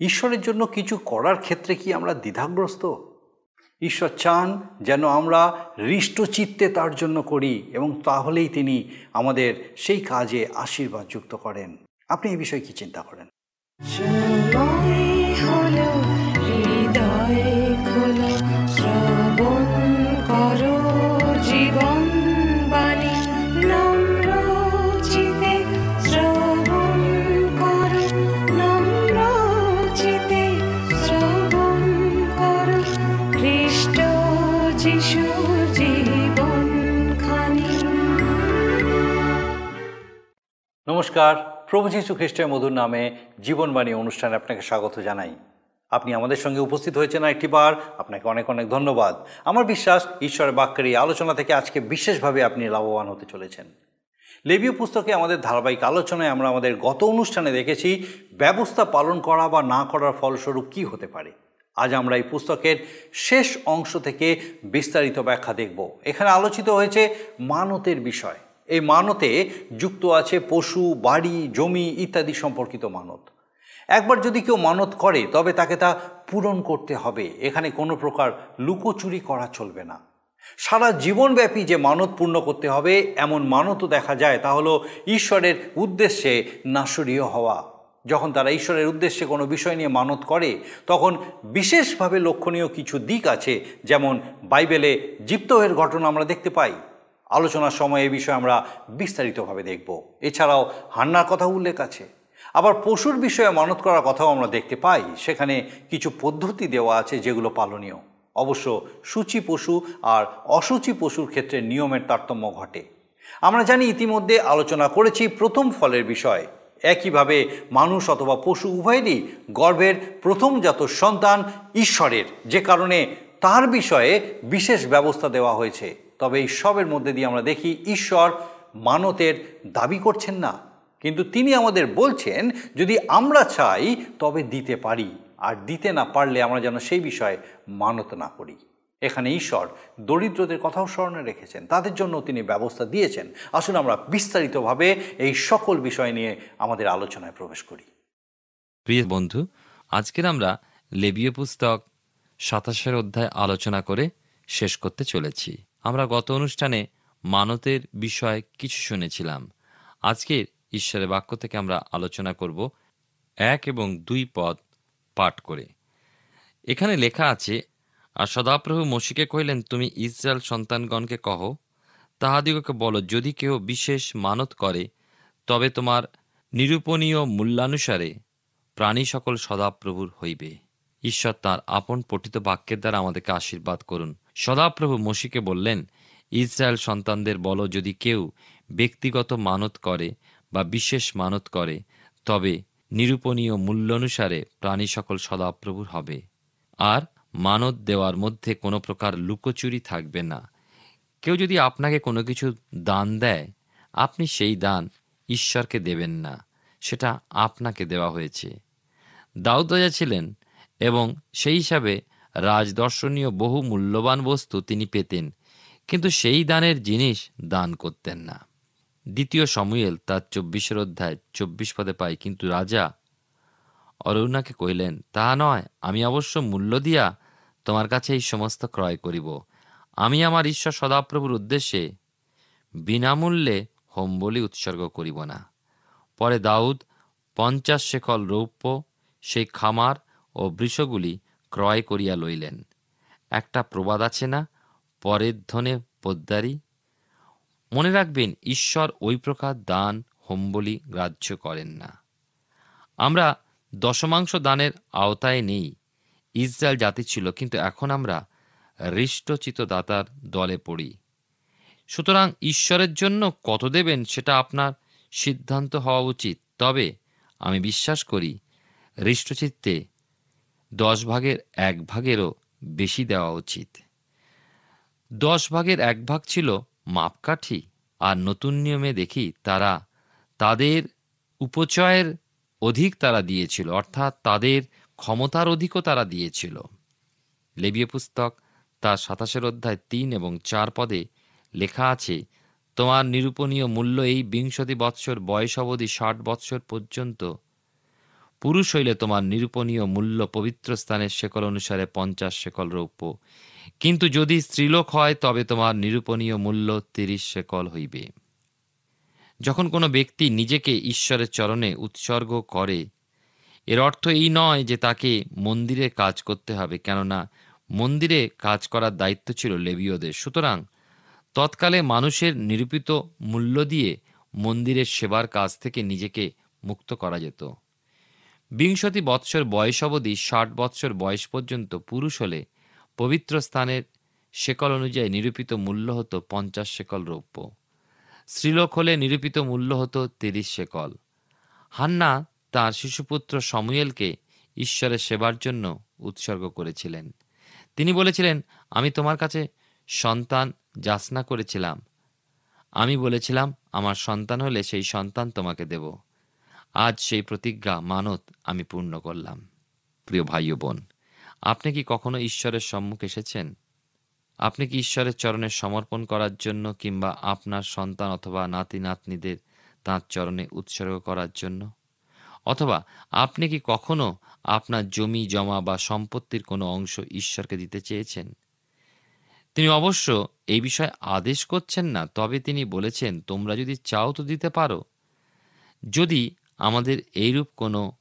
ঈশ্বরের জন্য কিছু করার ক্ষেত্রে কি আমরা দ্বিধাগ্রস্ত? ঈশ্বর চান যেন আমরা হৃষ্টচিত্তে তার জন্য করি এবং তাহলেই তিনি আমাদের সেই কাজে আশীর্বাদ যুক্ত করেন। আপনি এই বিষয়ে কি চিন্তা করেন? নমস্কার। প্রভু যীশু খ্রিস্টের মধুর নামে জীবনবাণী অনুষ্ঠানে আপনাকে স্বাগত জানাই। আপনি আমাদের সঙ্গে উপস্থিত হয়েছেন একটি বার। আপনাকে অনেক অনেক ধন্যবাদ। আমার বিশ্বাস, ঈশ্বরের বাক্যের এই আলোচনা থেকে আজকে বিশেষভাবে আপনি লাভবান হতে চলেছেন। লেবীয় পুস্তকে আমাদের ধারাবাহিক আলোচনায় আমরা আমাদের গত অনুষ্ঠানে দেখেছি, ব্যবস্থা পালন করা বা না করার ফলস্বরূপ কি হতে পারে। আজ আমরা এই পুস্তকের শেষ অংশ থেকে বিস্তারিত ব্যাখ্যা দেখব। এখানে আলোচিত হয়েছে মানতের বিষয়। এই মানতে যুক্ত আছে পশু, বাড়ি, জমি ইত্যাদি সম্পর্কিত মানত। একবার যদি কেউ মানত করে, তবে তাকে তা পূরণ করতে হবে। এখানে কোনো প্রকার লুকোচুরি করা চলবে না। সারা জীবনব্যাপী যে মানত পূর্ণ করতে হবে, এমন মানতও দেখা যায় তা হলো ঈশ্বরের উদ্দেশ্যে নাশরীয় হওয়া। যখন তারা ঈশ্বরের উদ্দেশ্যে কোনো বিষয় নিয়ে মানত করে, তখন বিশেষভাবে লক্ষণীয় কিছু দিক আছে, যেমন বাইবেলে জিপ্তহের ঘটনা আমরা দেখতে পাই। আলোচনার সময় এই বিষয়ে আমরা বিস্তারিতভাবে দেখব। এছাড়াও হান্নার কথা উল্লেখ আছে। আবার পশুর বিষয়ে মানত করার কথাও আমরা দেখতে পাই। সেখানে কিছু পদ্ধতি দেওয়া আছে যেগুলো পালনীয়। অবশ্য সূচি পশু আর অসুচি পশুর ক্ষেত্রে নিয়মের তারতম্য ঘটে। আমরা জানি ইতিমধ্যে আলোচনা করেছি প্রথম ফলের বিষয়। একইভাবে মানুষ অথবা পশু উভয়েরই গর্ভের প্রথমজাত সন্তান ঈশ্বরের, যে কারণে তার বিষয়ে বিশেষ ব্যবস্থা দেওয়া হয়েছে। তবে এই সবের মধ্যে দিয়ে আমরা দেখি, ঈশ্বর মানতের দাবি করছেন না। কিন্তু তিনি আমাদের বলছেন, যদি আমরা চাই, তবে দিতে পারি। আর দিতে না পারলে আমরা যেন সেই বিষয়ে মানত না করি। এখানে ঈশ্বর দরিদ্রদের কথাও স্মরণে রেখেছেন। তাদের জন্য তিনি ব্যবস্থা দিয়েছেন। আসুন আমরা বিস্তারিতভাবে এই সকল বিষয় নিয়ে আমাদের আলোচনায় প্রবেশ করি। প্রিয় বন্ধু, আজকের আমরা লেবীয় পুস্তক সাতাশের অধ্যায় আলোচনা করে শেষ করতে চলেছি। আমরা গত অনুষ্ঠানে মানতের বিষয়ে কিছু শুনেছিলাম। আজকের ঈশ্বরের বাক্য থেকে আমরা আলোচনা করব এক এবং দুই পদ পাঠ করে। এখানে লেখা আছে, আর সদাপ্রভু মসিকে কহিলেন, তুমি ইসরায়েল সন্তানগণকে কহ, তাহাদিগকে বলো, যদি কেউ বিশেষ মানত করে, তবে তোমার নিরূপণীয় মূল্যানুসারে প্রাণী সকল সদাপ্রভুর হইবে। ঈশ্বর তার আপন পঠিত বাক্যের দ্বারা আমাদেরকে আশীর্বাদ করুন। সদাপ্রভু মসিকে বললেন, ইসরায়েল সন্তানদের বলো, যদি কেউ ব্যক্তিগত মানত করে বা বিশেষ মানত করে, তবে নিরূপণীয় মূল্য অনুসারে প্রাণী সকল সদাপ্রভুর হবে। আর মানত দেওয়ার মধ্যে কোনো প্রকার লুকোচুরি থাকবে না। কেউ যদি আপনাকে কোনো কিছু দান দেয়, আপনি সেই দান ঈশ্বরকে দেবেন না, সেটা আপনাকে দেওয়া হয়েছে। দাউদ ছিলেন এবং সেই হিসাবে রাজদর্শনীয় বহু মূল্যবান বস্তু তিনি পেতেন, কিন্তু সেই দানের জিনিস দান করতেন না। দ্বিতীয় সমুয়েল তার চব্বিশের অধ্যায় চব্বিশ পদে পাই, কিন্তু রাজা অরুণাকে কহিলেন, তা নয়, আমি অবশ্য মূল্য দিয়া তোমার কাছে এই সমস্ত ক্রয় করিব। আমি আমার ঈশ্বর সদাপ্রভুর উদ্দেশ্যে বিনামূল্যে হোম বলি উৎসর্গ করিব না। পরে দাউদ পঞ্চাশ শেকল রৌপ্য, সেই খামার ও বৃষগুলি ক্রয় করিয়া লইলেন। একটা প্রবাদ আছে না? পরের ধনে পোদ্দারি। মনে রাখবেন, ঈশ্বর ওই প্রকার দান, হোমবলি গ্রাহ্য করেন না। আমরা দশমাংশ দানের আওতায় নেই। ইসরায়েল জাতি ছিল, কিন্তু এখন আমরা হৃষ্টচিত দাতার দলে পড়ি। সুতরাং ঈশ্বরের জন্য কত দেবেন, সেটা আপনার সিদ্ধান্ত হওয়া উচিত। তবে আমি বিশ্বাস করি, হৃষ্টচিত্তে দশ ভাগের এক ভাগেরও বেশি দেওয়া উচিত। দশ ভাগের এক ভাগ ছিল মাপকাঠি, আর নতুন নিয়মে দেখি তারা তাদের উপচয়ের অধিক তারা দিয়েছিল, অর্থাৎ তাদের ক্ষমতার অধিকও তারা দিয়েছিল। লেবীয় পুস্তক তার সাতাশের অধ্যায় তিন এবং চার পদে লেখা আছে, তোমার নিরূপণীয় মূল্য এই বিংশতি বৎসর বয়স অবধি ষাট বৎসর পর্যন্ত পুরুষ হইলে তোমার নিরূপণীয় মূল্য পবিত্র স্থানের শেকল অনুসারে পঞ্চাশ শেকল রৌপ্য। কিন্তু যদি স্ত্রীলোক হয়, তবে তোমার নিরূপণীয় মূল্য তিরিশ শেকল হইবে। যখন কোনো ব্যক্তি নিজেকে ঈশ্বরের চরণে উৎসর্গ করে, এর অর্থ এই নয় যে তাকে মন্দিরে কাজ করতে হবে, কেননা মন্দিরে কাজ করার দায়িত্ব ছিল লেবীয়দের। সুতরাং তৎকালে মানুষের নিরূপিত মূল্য দিয়ে মন্দিরের সেবার কাজ থেকে নিজেকে মুক্ত করা যেত। বিংশতি বৎসর বয়স অবধি ষাট বৎসর বয়স পর্যন্ত পুরুষ হলে পবিত্র স্থানের শেকল অনুযায়ী নিরূপিত মূল্য হতো পঞ্চাশ শেকল রৌপ্য। স্ত্রীলোক হলে নিরূপিত মূল্য হতো তিরিশ শেকল হান্না তার শিশুপুত্র সমুয়েলকে ঈশ্বরের সেবার জন্য উৎসর্গ করেছিলেন। তিনি বলেছিলেন, আমি তোমার কাছে সন্তান যাচনা করেছিলাম। আমি বলেছিলাম, আমার সন্তান হলে সেই সন্তান তোমাকে দেব। আজ সেই প্রতিজ্ঞা মানত আমি পূর্ণ করলাম। প্রিয় ভাই ও বোন, আপনি কি কখনো ঈশ্বরের সম্মুখ এসেছেন? আপনি কি ঈশ্বরের চরণে সমর্পণ করার জন্য কিংবা আপনার সন্তান অথবা নাতি নাতনিদের তাঁর চরণে উৎসর্গ করার জন্য? অথবা আপনি কি কখনো আপনার জমি, জমা বা সম্পত্তির কোনো অংশ ঈশ্বরকে দিতে চেয়েছেন? তিনি অবশ্য এই বিষয়ে আদেশ করছেন না, তবে তিনি বলেছেন, তোমরা যদি চাও তো দিতে পারো। যদি আমাদের এইরূপ কোনো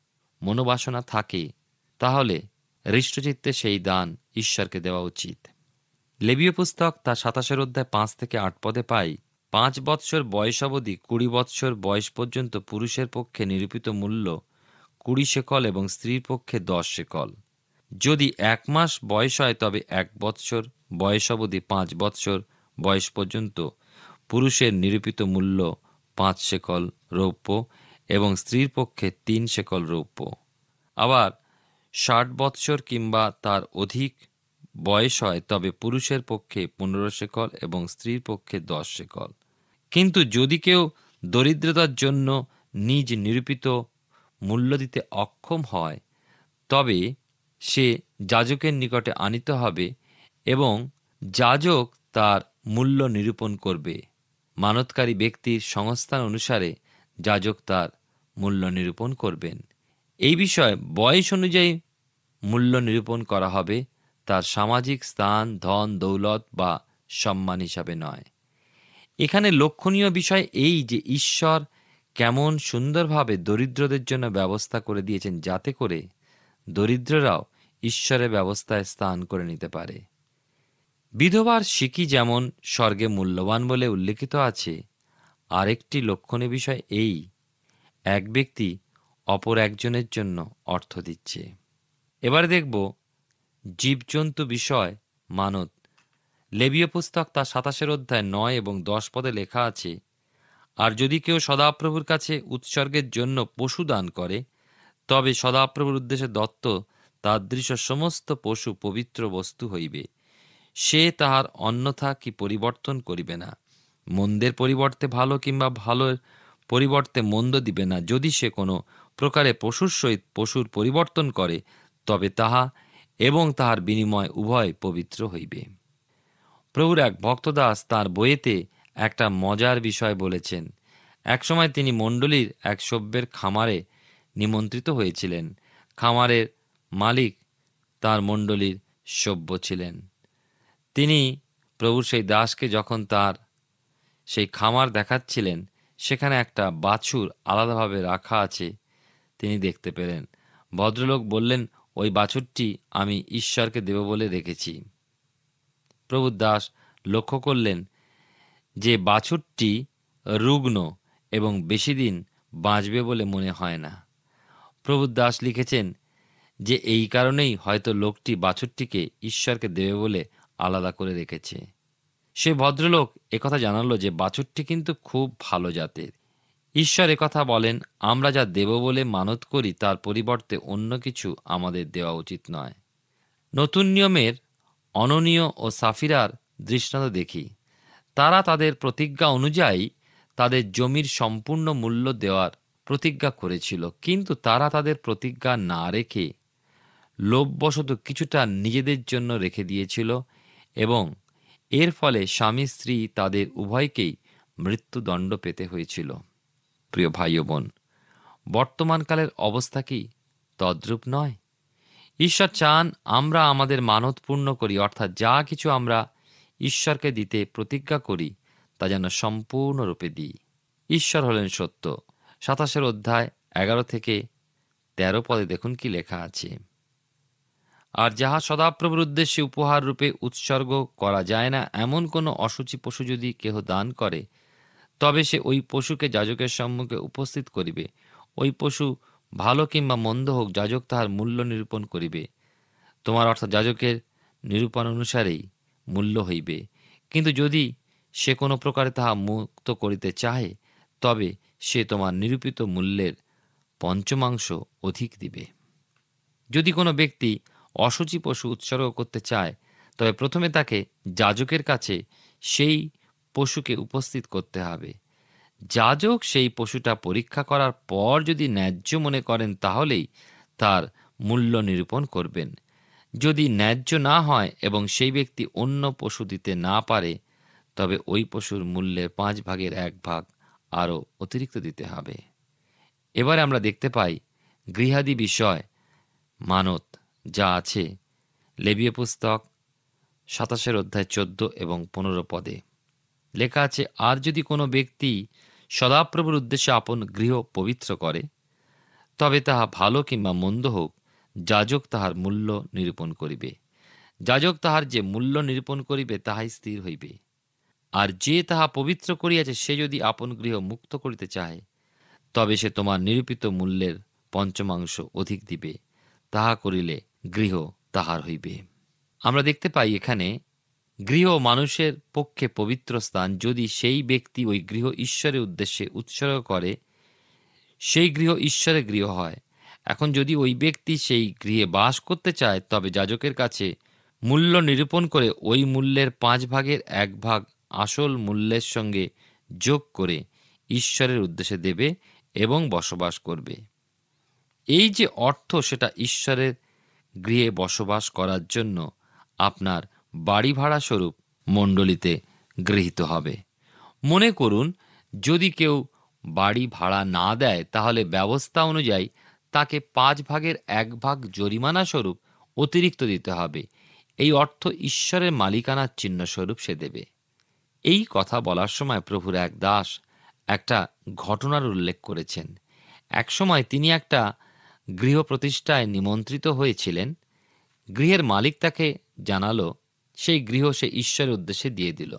মনোবাসনা থাকে, তাহলে হৃষ্টচিত্তে সেই দান ঈশ্বরকে দেওয়া উচিত। লেবীয় পুস্তক তার সাতাশের অধ্যায় পাঁচ থেকে আট পদে পাই, পাঁচ বৎসর বয়স অবধি কুড়ি বৎসর বয়স পর্যন্ত পুরুষের পক্ষে নিরূপিত মূল্য কুড়ি শেকল এবং স্ত্রীর পক্ষে দশ শেকল। যদি এক মাস বয়স হয়, তবে এক বৎসর বয়স অবধি পাঁচ বৎসর বয়স পর্যন্ত পুরুষের নিরূপিত মূল্য পাঁচ শেকল রৌপ্য এবং স্ত্রীর পক্ষে তিন শেকল রৌপ্য। আবার ষাট বৎসর কিংবা তার অধিক বয়স হয়, তবে পুরুষের পক্ষে পনেরো শেকল এবং স্ত্রীর পক্ষে দশ শেকল। কিন্তু যদি কেউ দরিদ্রতার জন্য নিজ নিরূপিত মূল্য দিতে অক্ষম হয়, তবে সে যাজকের নিকটে আনিতে হবে এবং যাজক তার মূল্য নিরূপণ করবে। মানতকারী ব্যক্তির সংস্থান অনুসারে যাজক তার মূল্য নিরূপণ করবেন। এই বিষয়ে বয়স অনুযায়ী মূল্য নিরূপণ করা হবে তার সামাজিক স্থান, ধন, দৌলত বা সম্মান হিসাবে নয়। এখানে লক্ষণীয় বিষয় এই যে ঈশ্বর কেমন সুন্দরভাবে দরিদ্রদের জন্য ব্যবস্থা করে দিয়েছেন যাতে করে দরিদ্ররাও ঈশ্বরের ব্যবস্থায় স্থান করে নিতে পারে। বিধবার সিকি যেমন স্বর্গে মূল্যবান বলে উল্লেখিত আছে আরেকটি লক্ষণীয় বিষয় এই, এক ব্যক্তি অপর একজনের জন্য অর্থ দিচ্ছে। এবারে দেখব জীবজন্তু বিষয়, মানত। লেবীয় পুস্তক তার সাতাশের অধ্যায় নয় এবং দশ পদে লেখা আছে, আর যদি কেউ সদাপ্রভুর কাছে উৎসর্গের জন্য পশু দান করে, তবে সদাপ্রভুর উদ্দেশ্যে দত্ত তাদৃশ সমস্ত পশু পবিত্র বস্তু হইবে। সে তাহার অন্যথা কি পরিবর্তন করিবে না? মন্দের পরিবর্তে ভালো কিংবা ভালোর পরিবর্তে মন্দ দিবে না। যদি সে কোনো প্রকারে পশুর সহিত পশুর পরিবর্তন করে, তবে তাহা এবং তাহার বিনিময় উভয় পবিত্র হইবে। প্রভুর এক ভক্তদাস তার বইয়েতে একটা মজার বিষয় বলেছেন। একসময় তিনি মণ্ডলীর এক সভ্যের খামারে নিমন্ত্রিত হয়েছিলেন। খামারের মালিক তার মণ্ডলীর সভ্য ছিলেন। তিনি প্রভুর সেই দাসকে যখন তার সেই খামার দেখাচ্ছিলেন, সেখানে একটা বাছুর আলাদাভাবে রাখা আছে, তিনি দেখতে পেলেন। ভদ্রলোক বললেন, ওই বাছুরটি আমি ঈশ্বরকে দেব বলে রেখেছি। প্রভু দাস লক্ষ্য করলেন যে বাছুরটি রুগ্ন এবং বেশি দিন বাঁচবে বলে মনে হয় না। প্রভু দাস লিখেছেন যে, এই কারণেই হয়তো লোকটি বাছুরটিকে ঈশ্বরকে দেবে বলে আলাদা করে রেখেছে। সে ভদ্রলোক একথা জানালো যে বাছুরটি কিন্তু খুব ভালো জাতের। ঈশ্বর একথা বলেন, আমরা যা দেব বলে মানত করি, তার পরিবর্তে অন্য কিছু আমাদের দেওয়া উচিত নয়। নতুন নিয়মের অননীয় ও সাফিরার দৃষ্টান্ত দেখি। তারা তাদের প্রতিজ্ঞা অনুযায়ী তাদের জমির সম্পূর্ণ মূল্য দেওয়ার প্রতিজ্ঞা করেছিল, কিন্তু তারা তাদের প্রতিজ্ঞা না রেখে লোভবশত কিছুটা নিজেদের জন্য রেখে দিয়েছিল এবং এর ফলে স্বামী স্ত্রী তাদের উভয়কেই মৃত্যুদণ্ড পেতে হয়েছিল। প্রিয় ভাই ও বোন, বর্তমানকালের অবস্থা কি তদ্রূপ নয়? ঈশ্বর চান আমরা আমাদের মানত পূর্ণ করি, অর্থাৎ যা কিছু আমরা ঈশ্বরকে দিতে প্রতিজ্ঞা করি, তা যেন সম্পূর্ণরূপে দিই। ঈশ্বর হলেন সত্য। সাতাশের অধ্যায় এগারো থেকে তেরো পদে দেখুন কি লেখা আছে। আর যাহা সদাপ্রভুর উদ্দেশ্যে উপহার রূপে উৎসর্গ করা যায় না, এমন কোনো অসুচি পশু যদি কেহ দান করে, তবে সে ওই পশুকে যাজকের সম্মুখে উপস্থিত করিবে। ওই পশু ভালো কিংবা মন্দ হোক, যাজক তাহার মূল্য নিরূপণ করিবে। তোমার অর্থাৎ যাজকের নিরূপণ অনুসারেই মূল্য হইবে। কিন্তু যদি সে কোনো প্রকারে তাহা মুক্ত করিতে চাহে, তবে সে তোমার নিরূপিত মূল্যের পঞ্চমাংশ অধিক দিবে। যদি কোনো ব্যক্তি অসুচি পশু উৎসর্গ করতে চায়, তবে প্রথমে তাকে যাজকের কাছে সেই পশুকে উপস্থিত করতে হবে। যাজক সেই পশুটা পরীক্ষা করার পর যদি ন্যায্য মনে করেন তাহলেই তার মূল্য নিরূপণ করবেন। যদি ন্যায্য না হয় এবং সেই ব্যক্তি অন্য পশু দিতে না পারে, তবে ওই পশুর মূল্যের পাঁচ ভাগের এক ভাগ আরও অতিরিক্ত দিতে হবে। এবারে আমরা দেখতে পাই গৃহাদি বিষয়, মানত যা আছে। লেবিয় পুস্তক, সাতাশের অধ্যায় চোদ্দ এবং পনেরো পদে। লেখা আছে, আর যদি কোনো ব্যক্তি সদাপ্রভুর উদ্দেশ্যে আপন গৃহ পবিত্র করে, তবে তাহা ভালো কিংবা মন্দ হোক, যাজক তাহার মূল্য নিরূপণ করিবে। যাজক তাহার যে মূল্য নিরূপণ করিবে, তাহাই স্থির হইবে। আর যে তাহা পবিত্র করিয়াছে, সে যদি আপন গৃহ মুক্ত করিতে চায়, তবে সে তোমার নিরূপিত মূল্যের পঞ্চমাংশ অধিক দিবে। তাহা করিলে গৃহ তাহার হইবে। আমরা দেখতে পাই এখানে, গৃহ মানুষের পক্ষে পবিত্র স্থান যদি সেই ব্যক্তি ওই গৃহ ঈশ্বরের উদ্দেশ্যে উৎসর্গ করে, সেই গৃহ ঈশ্বরের গৃহ হয়। এখন যদি ওই ব্যক্তি সেই গৃহে বাস করতে চায়, তবে যাজকের কাছে মূল্য নিরূপণ করে ওই মূল্যের পাঁচ ভাগের এক ভাগ আসল মূল্যের সঙ্গে যোগ করে ঈশ্বরের উদ্দেশ্যে দেবে এবং বসবাস করবে। এই যে অর্থ, সেটা ঈশ্বরের গৃহে বসবাস করার জন্য আপনার বাড়ি ভাড়া স্বরূপ মণ্ডলীতে গৃহীত হবে। মনে করুন, যদি কেউ বাড়ি ভাড়া না দেয়, তাহলে ব্যবস্থা অনুযায়ী তাকে পাঁচ ভাগের এক ভাগ জরিমানা স্বরূপ অতিরিক্ত দিতে হবে। এই অর্থ ঈশ্বরের মালিকানার চিহ্ন স্বরূপ সে দেবে। এই কথা বলার সময় প্রভুর এক দাস একটা ঘটনার উল্লেখ করেছেন। একসময় তিনি একটা গৃহ প্রতিষ্ঠায় নিমন্ত্রিত হয়েছিলেন, গৃহের মালিক তাকে জানালো, সেই গৃহ সে ঈশ্বরের উদ্দেশ্যে দিয়ে দিল।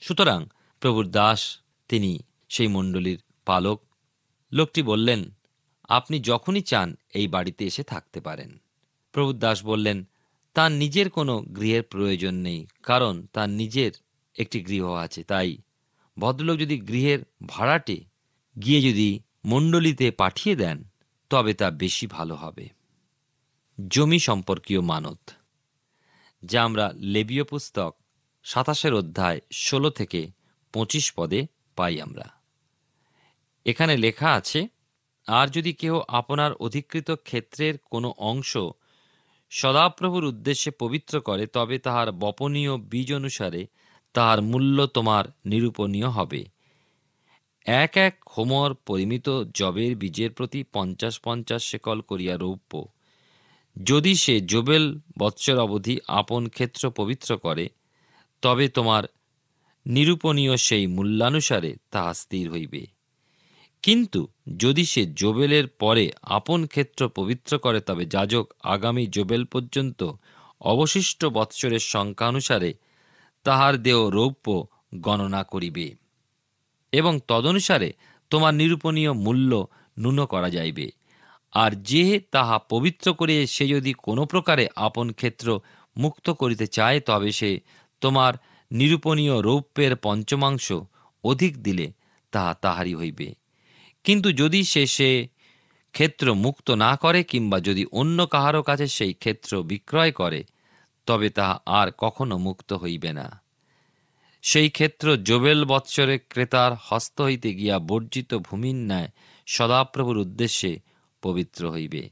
সুতরাং প্রভুর দাস, তিনি সেই মণ্ডলীর পালক। লোকটি বললেন, আপনি যখনই চান, এই বাড়িতে এসে থাকতে পারেন। প্রভুর দাস বললেন, তার নিজের কোনো গৃহের প্রয়োজন নেই, কারণ তার নিজের একটি গৃহ আছে। তাই ভদ্রলোক যদি গৃহের ভাড়াটে গিয়ে যদি মণ্ডলীতে পাঠিয়ে দেন তবে তা বেশি ভালো হবে। জমি সম্পর্কীয় মানত, যা আমরা লেবীয় পুস্তক সাতাশের অধ্যায় ষোলো থেকে পঁচিশ পদে পাই আমরা। এখানে লেখা আছে, আর যদি কেউ আপনার অধিকৃত ক্ষেত্রের কোনো অংশ সদাপ্রভুর উদ্দেশ্যে পবিত্র করে, তবে তাহার বপনীয় বীজ অনুসারে তাহার মূল্য তোমার নিরূপণীয় হবে। এক এক হোমর পরিমিত জবের বীজের প্রতি পঞ্চাশ পঞ্চাশ শেকল করিয়া রৌপ্য। যদি সে জোবেল বৎসর অবধি আপন ক্ষেত্র পবিত্র করে, তবে তোমার নিরূপণীয় সেই মূল্যানুসারে তাহা স্থির হইবে। কিন্তু যদি সে জোবেলের পরে আপন ক্ষেত্র পবিত্র করে, তবে যাজক আগামী জোবেল পর্যন্ত অবশিষ্ট বৎসরের সংখ্যানুসারে তাহার দেহ রৌপ্য গণনা করিবে। এবং তদনুসারে তোমার নিরূপণীয় মূল্য ন্যূন করা যাইবে। আর যে তাহা পবিত্র করে সে যদি কোনো প্রকারে আপন ক্ষেত্র মুক্ত করিতে চায়, তবে সে তোমার নিরূপণীয় রৌপ্যের পঞ্চমাংশ অধিক দিলে তাহা তাহারই হইবে। কিন্তু যদি সে সে ক্ষেত্র মুক্ত না করে কিংবা যদি অন্য কাহারও কাছে সেই ক্ষেত্র বিক্রয় করে, তবে তাহা আর কখনো মুক্ত হইবে না। সেই ক্ষেত্র জোবেল বৎসরে ক্রেতার হস্ত হইতে গিয়া বর্জিত ভূমির ন্যায় সদাপ্রভুর উদ্দেশ্যে পবিত্র হইবে।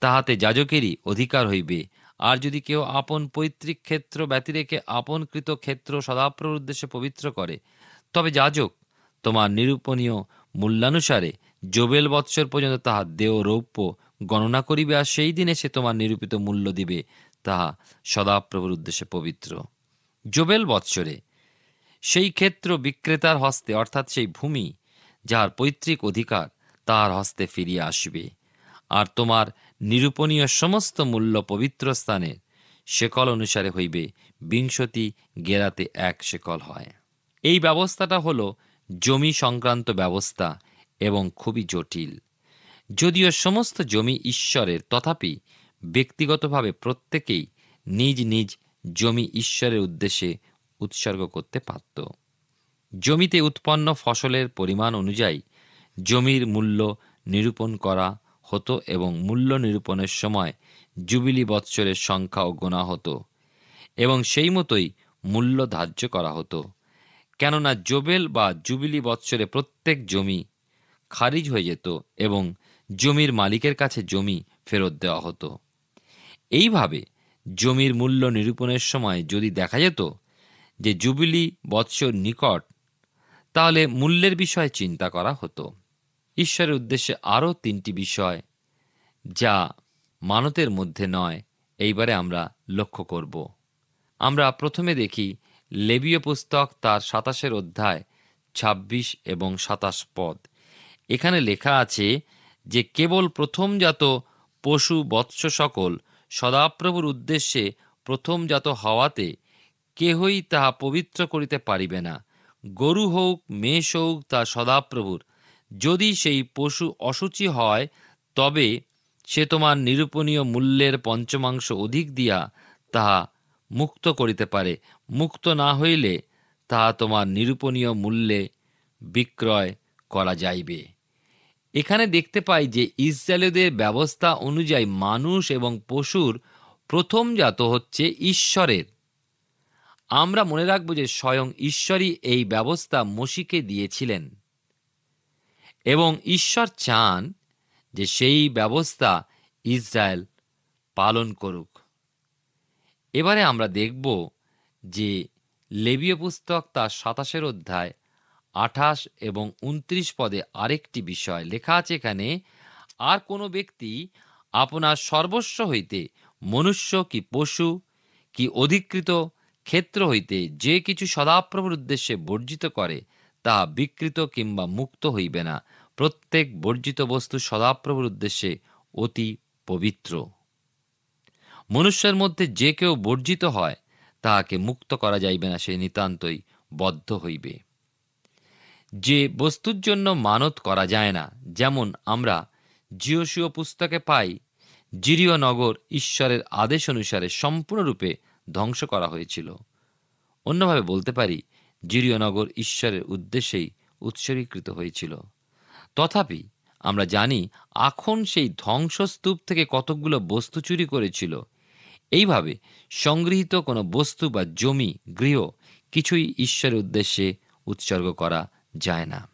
তাহাতে যাজকেরই অধিকার হইবে। আর যদি কেউ আপন পৈতৃক ক্ষেত্র ব্যতিরেকে আপনকৃত ক্ষেত্র সদাপ্রভুর উদ্দেশ্যে পবিত্র করে, তবে যাজক তোমার নিরূপণীয় মূল্যানুসারে জোবেল বৎসর পর্যন্ত তাহার দেহ রৌপ্য গণনা করিবে আর সেই দিনে সে তোমার নিরূপিত মূল্য দিবে, তাহা সদাপ্রভুর উদ্দেশ্যে পবিত্র। জোবেল বৎসরে সেই ক্ষেত্র বিক্রেতার হস্তে, অর্থাৎ সেই ভূমি যার পৈতৃক অধিকার, তাহার হস্তে ফিরিয়া আসবে। আর তোমার নিরূপণীয় সমস্ত মূল্য পবিত্র স্থানের শেকল অনুসারে হইবে, বিংশতি গেরাতে এক শেকল হয়। এই ব্যবস্থাটা হল জমি সংক্রান্ত ব্যবস্থা এবং খুবই জটিল। যদিও সমস্ত জমি ঈশ্বরের, তথাপি ব্যক্তিগতভাবে প্রত্যেকেই নিজ নিজ জমি ঈশ্বরের উদ্দেশ্যে উৎসর্গ করতে পারত। জমিতে উৎপন্ন ফসলের পরিমাণ অনুযায়ী জমির মূল্য নিরূপণ করা হতো এবং মূল্য নিরূপণের সময় জুবিলি বৎসরের সংখ্যাও গোনা হতো এবং সেই মতোই মূল্য ধার্য করা হতো। কেননা জোবেল বা জুবিলি বৎসরে প্রত্যেক জমি খারিজ হয়ে যেত এবং জমির মালিকের কাছে জমি ফেরত দেওয়া হতো। এইভাবে জমির মূল্য নিরূপণের সময় যদি দেখা যেত যে জুবিলি বৎসর নিকট, তাহলে মূল্যের বিষয়ে চিন্তা করা হতো। ঈশ্বরের উদ্দেশ্যে আরও তিনটি বিষয় যা মানতের মধ্যে নয়, এইবারে আমরা লক্ষ্য করব। আমরা প্রথমে দেখি লেবীয় পুস্তক তার সাতাশের অধ্যায় ২৬ এবং সাতাশ পদ। এখানে লেখা আছে যে কেবল প্রথমজাত পশু বৎস সকল সদাপ্রভুর উদ্দেশ্যে প্রথমজাত হওয়াতে কেহই তাহা পবিত্র করিতে পারিবে না। গরু হোক, মেষ হোক, তা সদাপ্রভুর। যদি সেই পশু অসুচি হয়, তবে সে তোমার নিরূপণীয় মূল্যের পঞ্চমাংশ অধিক দিয়া তাহা মুক্ত করিতে পারে। মুক্ত না হইলে তাহা তোমার নিরূপণীয় মূল্যে বিক্রয় করা যাইবে। এখানে দেখতে পাই যে ইসরায়েলদের ব্যবস্থা অনুযায়ী মানুষ এবং পশুর প্রথমজাত হচ্ছে ঈশ্বরের। আমরা মনে রাখব যে স্বয়ং ঈশ্বরই এই ব্যবস্থা মসিকে দিয়েছিলেন। এবং ঈশ্বর চান যে সেই ব্যবস্থা ইসরায়েল পালন করুক। এবারে আমরা দেখব যে লেবীয় পুস্তক তার সাতাশের অধ্যায় আঠাশ এবং উনত্রিশ পদে আরেকটি বিষয় লেখা আছে এখানে, আর কোনো ব্যক্তি আপনার সর্বস্ব হইতে মনুষ্য কি পশু, কি অধিকৃত ক্ষেত্র হইতে যে কিছু সদাপ্রভুর উদ্দেশ্যে বর্জিত করে, তা বিকৃত কিংবা মুক্ত হইবে না। প্রত্যেক বর্জিত বস্তু সদাপ্রভুর উদ্দেশ্যে অতি পবিত্র। মনুষ্যের মধ্যে যে কেউ বর্জিত হয়, তাহাকে মুক্ত করা যাইবে না, সে নিতান্তই বদ্ধ হইবে। যে বস্তুর জন্য মানত করা যায় না, যেমন আমরা জিওসীয় পুস্তকে পাই, জিরিয় নগর ঈশ্বরের আদেশ অনুসারে সম্পূর্ণরূপে ধ্বংস করা হয়েছিল। অন্যভাবে বলতে পারি জিরিয় নগর ঈশ্বরের উদ্দেশ্যেই উৎসর্গীকৃত হয়েছিল। তথাপি, আমরা জানি এখন সেই ধ্বংসস্তূপ থেকে কতকগুলো বস্তু চুরি করেছিল। এইভাবে সংগৃহীত কোনো বস্তু বা জমি, গৃহ কিছুই ঈশ্বরের উদ্দেশ্যে উৎসর্গ করা যায় না।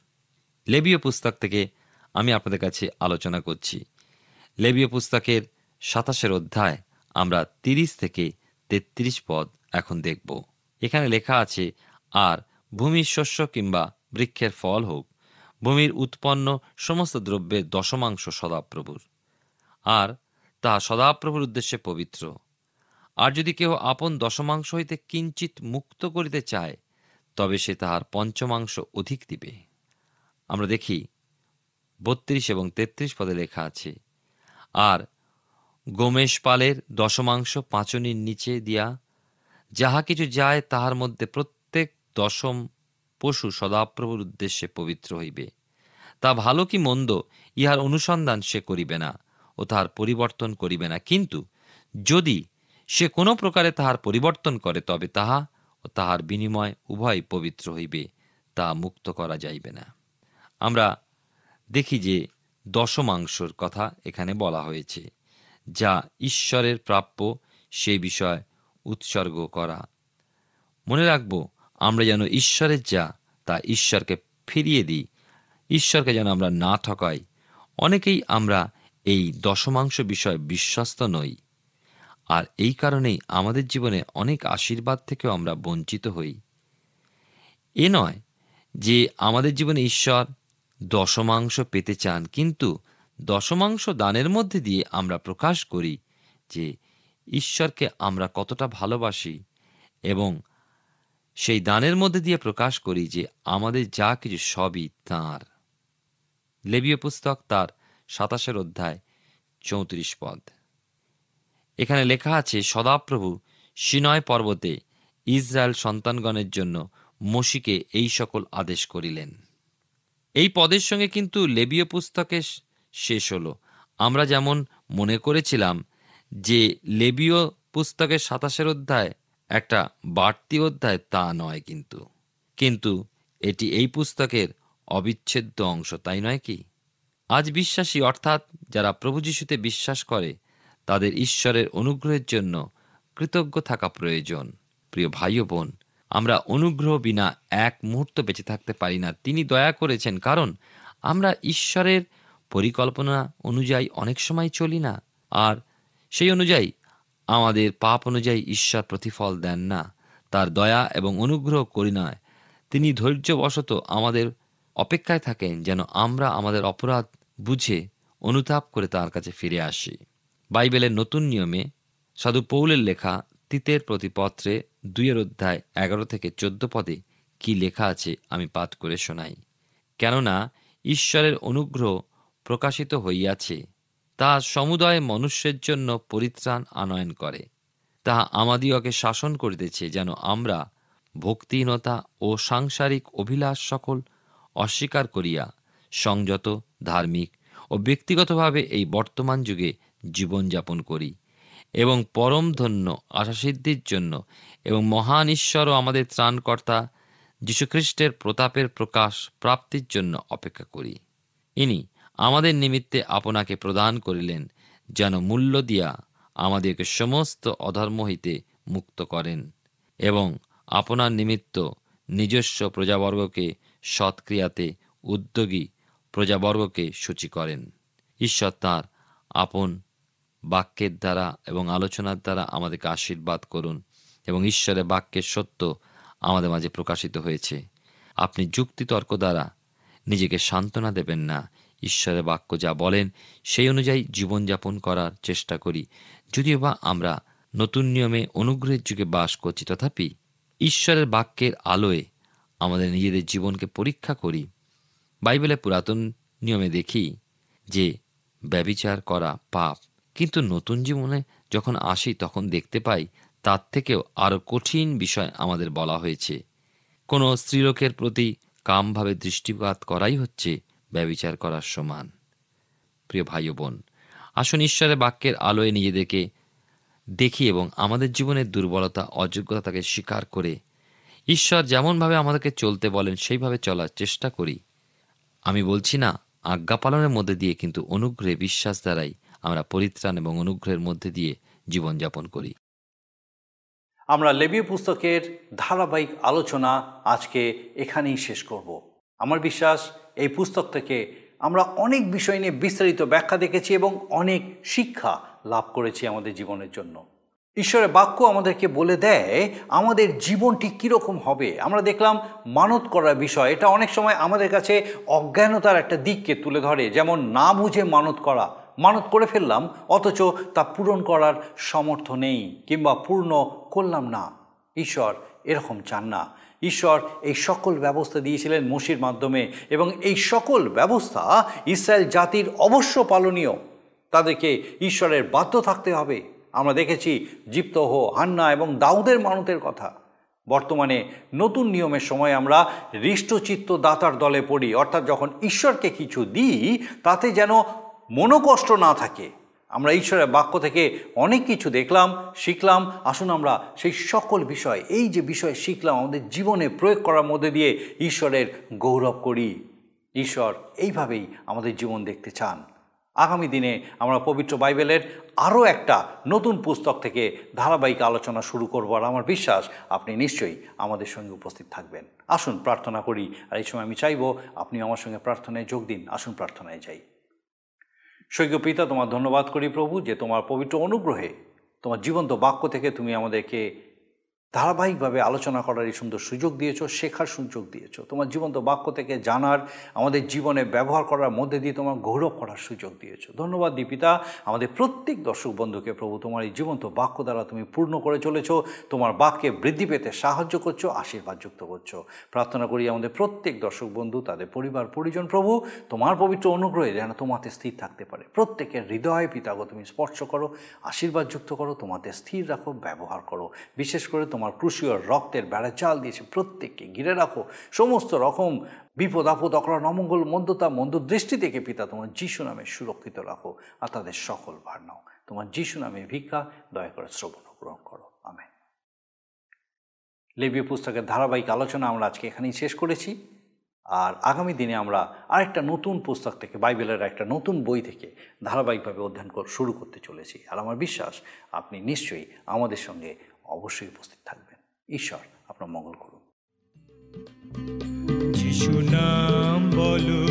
লেবীয় পুস্তক থেকে আমি আপনাদের কাছে আলোচনা করছি। লেবীয় পুস্তকের সাতাশের অধ্যায়, আমরা তিরিশ থেকে তেত্রিশ পদ এখন দেখব। এখানে লেখা আছে, আর ভূমির শস্য কিংবা বৃক্ষের ফল হোক, ভূমির উৎপন্ন সমস্ত দ্রব্যের দশমাংশ সদাপ্রভুর। আর তা সদাপ্রভুর উদ্দেশ্যে পবিত্র। আর যদি কেহ আপন দশমাংশ হইতে কিঞ্চিত মুক্ত করিতে চায়, তবে সে তাহার পঞ্চমাংশ অধিক দিবে। আমরা দেখি, বত্রিশ এবং তেত্রিশ পদে লেখা আছে, আর গোমেশ পালের দশমাংশ পাঁচনির নিচে দিয়া, যাহা কিছু যায় তাহার মধ্যে প্রত্যেক দশম পশু সদাপ্রভুর উদ্দেশ্যে পবিত্র হইবে। তা ভালো কি মন্দ, ইহার অনুসন্ধান সে করিবে না ও তাহার পরিবর্তন করিবে না। কিন্তু যদি সে কোনো প্রকারে তাহার পরিবর্তন করে, তবে তাহা ও তাহার বিনিময় উভয় পবিত্র হইবে, তা মুক্ত করা যাইবে না। আমরা দেখি যে দশমাংশর কথা এখানে বলা হয়েছে। যা ঈশ্বরের প্রাপ্য সেই বিষয় উৎসর্গ করা। মনে রাখব, আমরা যেন ঈশ্বরের যা, তা ঈশ্বরকে ফিরিয়ে দিই। ঈশ্বরকে যেন আমরা না ঠকাই। অনেকেই আমরা এই দশমাংশ বিষয় বিশ্বস্ত নই। আর এই কারণেই আমাদের জীবনে অনেক আশীর্বাদ থেকেও আমরা বঞ্চিত হই। এ নয় যে আমাদের জীবনে ঈশ্বর দশমাংশ পেতে চান, কিন্তু দশমাংশ দানের মধ্যে দিয়ে আমরা প্রকাশ করি যে ঈশ্বরকে আমরা কতটা ভালোবাসি এবং সেই দানের মধ্যে দিয়ে প্রকাশ করি যে আমাদের যা কিছু সবই তাঁর। লেবীয় পুস্তক তার সাতাশের অধ্যায়, চৌত্রিশ পদ। এখানে লেখা আছে, সদাপ্রভু সিনয় পর্বতে ইসরায়েল সন্তানগণের জন্য মসিকে এই সকল আদেশ করিলেন। এই পদের সঙ্গে কিন্তু লেবীয় পুস্তকে শেষ হলো। আমরা যেমন মনে করেছিলাম যে লেবীয় পুস্তকের সাতাশের অধ্যায় একটা বাড়তি অধ্যায় তা নয় কিন্তু। কিন্তু এটি এই পুস্তকের অবিচ্ছেদ্য অংশ, তাই নয় কি? আজ বিশ্বাসী, অর্থাৎ যারা প্রভু যিশুতে বিশ্বাস করে, তাদের ঈশ্বরের অনুগ্রহের জন্য কৃতজ্ঞ থাকা প্রয়োজন। প্রিয় ভাই ও বোন, আমরা অনুগ্রহ বিনা এক মুহূর্ত বেঁচে থাকতে পারি না। তিনি দয়া করেছেন, কারণ আমরা ঈশ্বরের পরিকল্পনা অনুযায়ী অনেক সময় চলি না। আর সেই অনুযায়ী আমাদের পাপ অনুযায়ী ঈশ্বর প্রতিফল দেন না। তার দয়া এবং অনুগ্রহ করি নয়। তিনি ধৈর্যবশত আমাদের অপেক্ষায় থাকেন যেন আমরা আমাদের অপরাধ বুঝে অনুতাপ করে তার কাছে ফিরে আসি। বাইবেলের নতুন নিয়মে সাধু পৌলের লেখা তিতের প্রতিপত্রে দুইয়ের অধ্যায় এগারো থেকে চোদ্দ পদে কি লেখা আছে আমি পাঠ করে শোনাই। কেননা ঈশ্বরের অনুগ্রহ প্রকাশিত হইয়াছে, তা সমুদয় মনুষ্যের জন্য পরিত্রাণ আনয়ন করে। তাহা আমাদিওকে শাসন করিতেছে যেন আমরা ভক্তিহীনতা ও সাংসারিক অভিলাষ সকল অস্বীকার করিয়া সংযত, ধার্মিক ও ব্যক্তিগতভাবে এই বর্তমান যুগে জীবনযাপন করি এবং পরম ধন্য আশাসিদ্ধির জন্য এবং মহান ঈশ্বর ও আমাদের ত্রাণকর্তা যীশুখ্রিস্টের প্রতাপের প্রকাশ প্রাপ্তির জন্য অপেক্ষা করি। ইনি আমাদের নিমিত্তে আপনাকে প্রদান করিলেন, যেন মূল্য দিয়া আমাদেরকে সমস্ত অধর্ম হইতে মুক্ত করেন এবং আপনার নিমিত্ত নিজস্ব প্রজাবর্গকে সৎক্রিয়াতে উদ্যোগী প্রজাবর্গকে সূচি করেন। ঈশ্বর তাঁর আপন বাক্যের দ্বারা এবং আলোচনার দ্বারা আমাদেরকে আশীর্বাদ করুন এবং ঈশ্বরের বাক্যের সত্য আমাদের মাঝে প্রকাশিত হয়েছে। আপনি যুক্তিতর্ক দ্বারা নিজেকে সান্ত্বনা দেবেন না। ঈশ্বরের বাক্য যা বলেন, সেই অনুযায়ী জীবনযাপন করার চেষ্টা করি। যদিও বা আমরা নতুন নিয়মে অনুগ্রহের যুগে বাস করছি, তথাপি ঈশ্বরের বাক্যের আলোয় আমাদের নিজেদের জীবনকে পরীক্ষা করি। বাইবেলে পুরাতন নিয়মে দেখি যে ব্যবিচার করা পাপ। কিন্তু নতুন জীবনে যখন আসি, তখন দেখতে পাই তার থেকেও আরও কঠিন বিষয় আমাদের বলা হয়েছে। কোনো স্ত্রীলোকের প্রতি কামভাবে দৃষ্টিপাত করাই হচ্ছে ব্যবিচার করার সমান। প্রিয় ভাই বোন, আসুন ঈশ্বরের বাক্যের আলোয় নিজেদেরকে দেখি এবং আমাদের জীবনের দুর্বলতা, অযোগ্যতাকে স্বীকার করে ঈশ্বর যেমনভাবে আমাদেরকে চলতে বলেন, সেইভাবে চলার চেষ্টা করি। আমি বলছি না, আজ্ঞা পালনের মধ্যে দিয়ে কিন্তু অনুগ্রহে বিশ্বাস দ্বারাই আমরা পরিত্রাণ এবং অনুগ্রহের মধ্যে দিয়ে জীবনযাপন করি। আমরা লেবীয় পুস্তকের ধারাবাহিক আলোচনা আজকে এখানেই শেষ করব। আমার বিশ্বাস এই পুস্তক থেকে আমরা অনেক বিষয় নিয়ে বিস্তারিত ব্যাখ্যা দেখেছি এবং অনেক শিক্ষা লাভ করেছি আমাদের জীবনের জন্য। ঈশ্বরের বাক্য আমাদেরকে বলে দেয়, আমাদের জীবনটি কীরকম হবে? আমরা দেখলাম মানত করার বিষয়, এটা অনেক সময় আমাদের কাছে অজ্ঞানতার একটা দিককে তুলে ধরে। যেমন না বুঝে মানত করা, মানত করে ফেললাম, অথচ তা পূরণ করার সামর্থ্য নেই, কিংবা পূর্ণ করলাম না। ঈশ্বর এরকম চান না। ঈশ্বর এই সকল ব্যবস্থা দিয়েছিলেন মসির মাধ্যমে এবং এই সকল ব্যবস্থা ইসরায়েল জাতির অবশ্য পালনীয়। তাদেরকে ঈশ্বরের বাধ্য থাকতে হবে। আমরা দেখেছি জিপ্তহ হান্না এবং দাউদের মানতের কথা। বর্তমানে নতুন নিয়মের সময় আমরা হৃষ্টচিত্ত দাতার দলে পড়ি। অর্থাৎ যখন ঈশ্বরকে কিছু দিই, তাতে যেন মনোকষ্ট না থাকে। আমরা ঈশ্বরের বাক্য থেকে অনেক কিছু দেখলাম, শিখলাম। আসুন আমরা সেই সকল বিষয়, এই যে বিষয় শিখলাম, আমাদের জীবনে প্রয়োগ করার মধ্যে দিয়ে ঈশ্বরের গৌরব করি। ঈশ্বর এইভাবেই আমাদের জীবন দেখতে চান। আগামী দিনে আমরা পবিত্র বাইবেলের আরও একটা নতুন পুস্তক থেকে ধারাবাহিক আলোচনা শুরু করব আর আমার বিশ্বাস আপনি নিশ্চয়ই আমাদের সঙ্গে উপস্থিত থাকবেন। আসুন প্রার্থনা করি আর এই সময় আমি চাইব আপনি আমার সঙ্গে প্রার্থনায় যোগ দিন। আসুন প্রার্থনায় যাই। সৈক্য পিতা তোমার ধন্যবাদ করি প্রভু যে তোমার পবিত্র অনুগ্রহে তোমার জীবন্ত বাক্য থেকে তুমি আমাদেরকে ধারাবাহিকভাবে আলোচনা করার এই সুন্দর সুযোগ দিয়েছ, শেখার সুযোগ দিয়েছ। তোমার জীবন্ত বাক্য থেকে জানার, আমাদের জীবনে ব্যবহার করার মধ্যে দিয়ে তোমার গৌরব করার সুযোগ দিয়েছ। ধন্যবাদ দীপিতা। আমাদের প্রত্যেক দর্শক বন্ধুকে প্রভু, তোমার এই জীবন্ত বাক্য দ্বারা তুমি পূর্ণ করে চলেছো, তোমার বাক্যে বৃদ্ধি পেতে সাহায্য করছ, আশীর্বাদ যুক্ত করছ। প্রার্থনা করি আমাদের প্রত্যেক দর্শক বন্ধু, তাদের পরিবার, পরিজন, প্রভু, তোমার পবিত্র অনুগ্রহে যেন তোমাতে স্থির থাকতে পারে। প্রত্যেকের হৃদয় পিতাগো, তুমি স্পর্শ করো, আশীর্বাদ যুক্ত করো, তোমাতে স্থির রাখো, ব্যবহার করো। বিশেষ করে তোমার ক্রুশীয় রক্তের বেড়া চাল দিয়েছে প্রত্যেককে। ঘিরে রাখো। সমস্ত রকম বিপদ, আপদ, অকরণ, অমঙ্গল, মন্দতা, মন্দ দৃষ্টি থেকে পিতা তোমার যিশু নামে সুরক্ষিত রাখো আর তাদের সকল ভার নাও। তোমার যিশু নামে ভিক্ষা, দয়া করে শ্রবণ গ্রহণ করো। আমেন। লেবীয় পুস্তকের ধারাবাহিক আলোচনা আমরা আজকে এখানেই শেষ করেছি। আর আগামী দিনে আমরা আরেকটা নতুন পুস্তক থেকে, বাইবেলের একটা নতুন বই থেকে ধারাবাহিকভাবে অধ্যয়ন কর, শুরু করতে চলেছি। আর আমার বিশ্বাস, আপনি নিশ্চয়ই আমাদের সঙ্গে অবশ্যই উপস্থিত থাকবেন। ঈশ্বর আপনার মঙ্গল করুন যিশু নাম বলো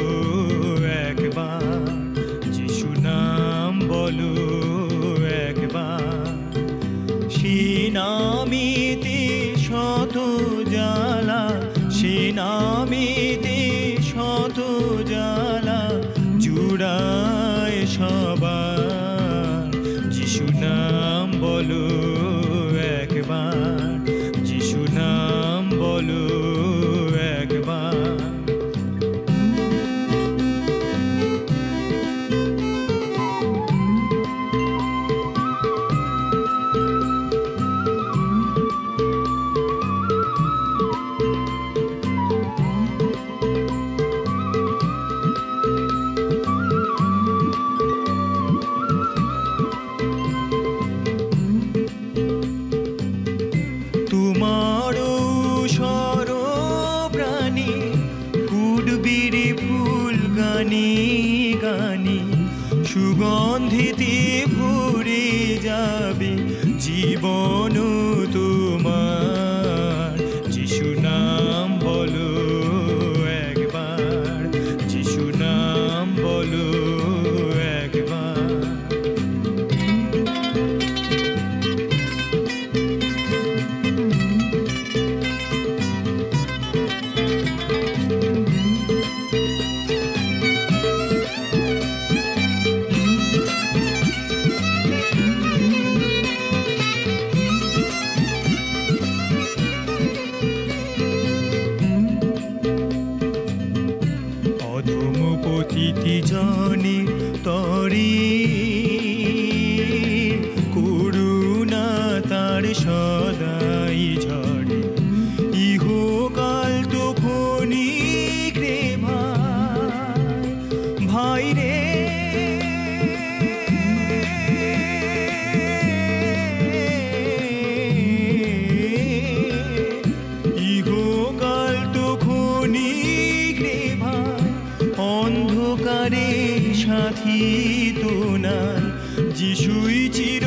একবার। যিশু নাম বলো একবার। সে নামেতে শত জ্বালা সে নামেতে শত জ্বালা জুড়ায় সবার। যিশু নাম বলো যিশুই চির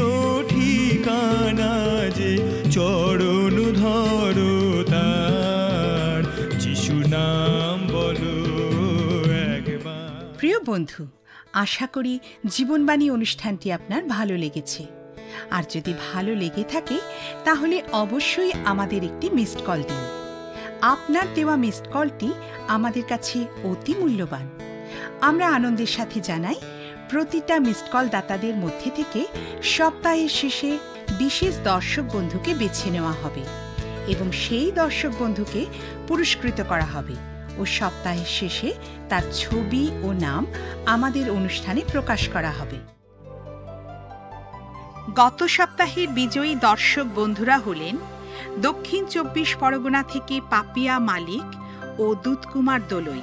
ঠিকানা যে চরণ ধরো তার। যিশু নাম বলো একবার। প্রিয় বন্ধু, আশা করি জীবনবাণী অনুষ্ঠানটি আপনার ভালো লেগেছে। আর যদি ভালো লেগে থাকে, তাহলে অবশ্যই আমাদের একটি মিসড কল দিন। আপনার দেওয়া মিসড কলটি আমাদের কাছে অতি মূল্যবান। আমরা আনন্দের সাথে জানাই প্রতিটা মিসড কল দাতাদের মধ্যে থেকে সপ্তাহের শেষে বিশেষ দর্শক বন্ধুকে বেছে নেওয়া হবে এবং সেই দর্শক বন্ধুকে পুরস্কৃত করা হবে ও সপ্তাহের শেষে তার ছবি ও নাম আমাদের অনুষ্ঠানে প্রকাশ করা হবে। গত সপ্তাহের বিজয়ী দর্শক বন্ধুরা হলেন দক্ষিণ চব্বিশ পরগনা থেকে পাপিয়া মালিক ও দুধকুমার দোলই।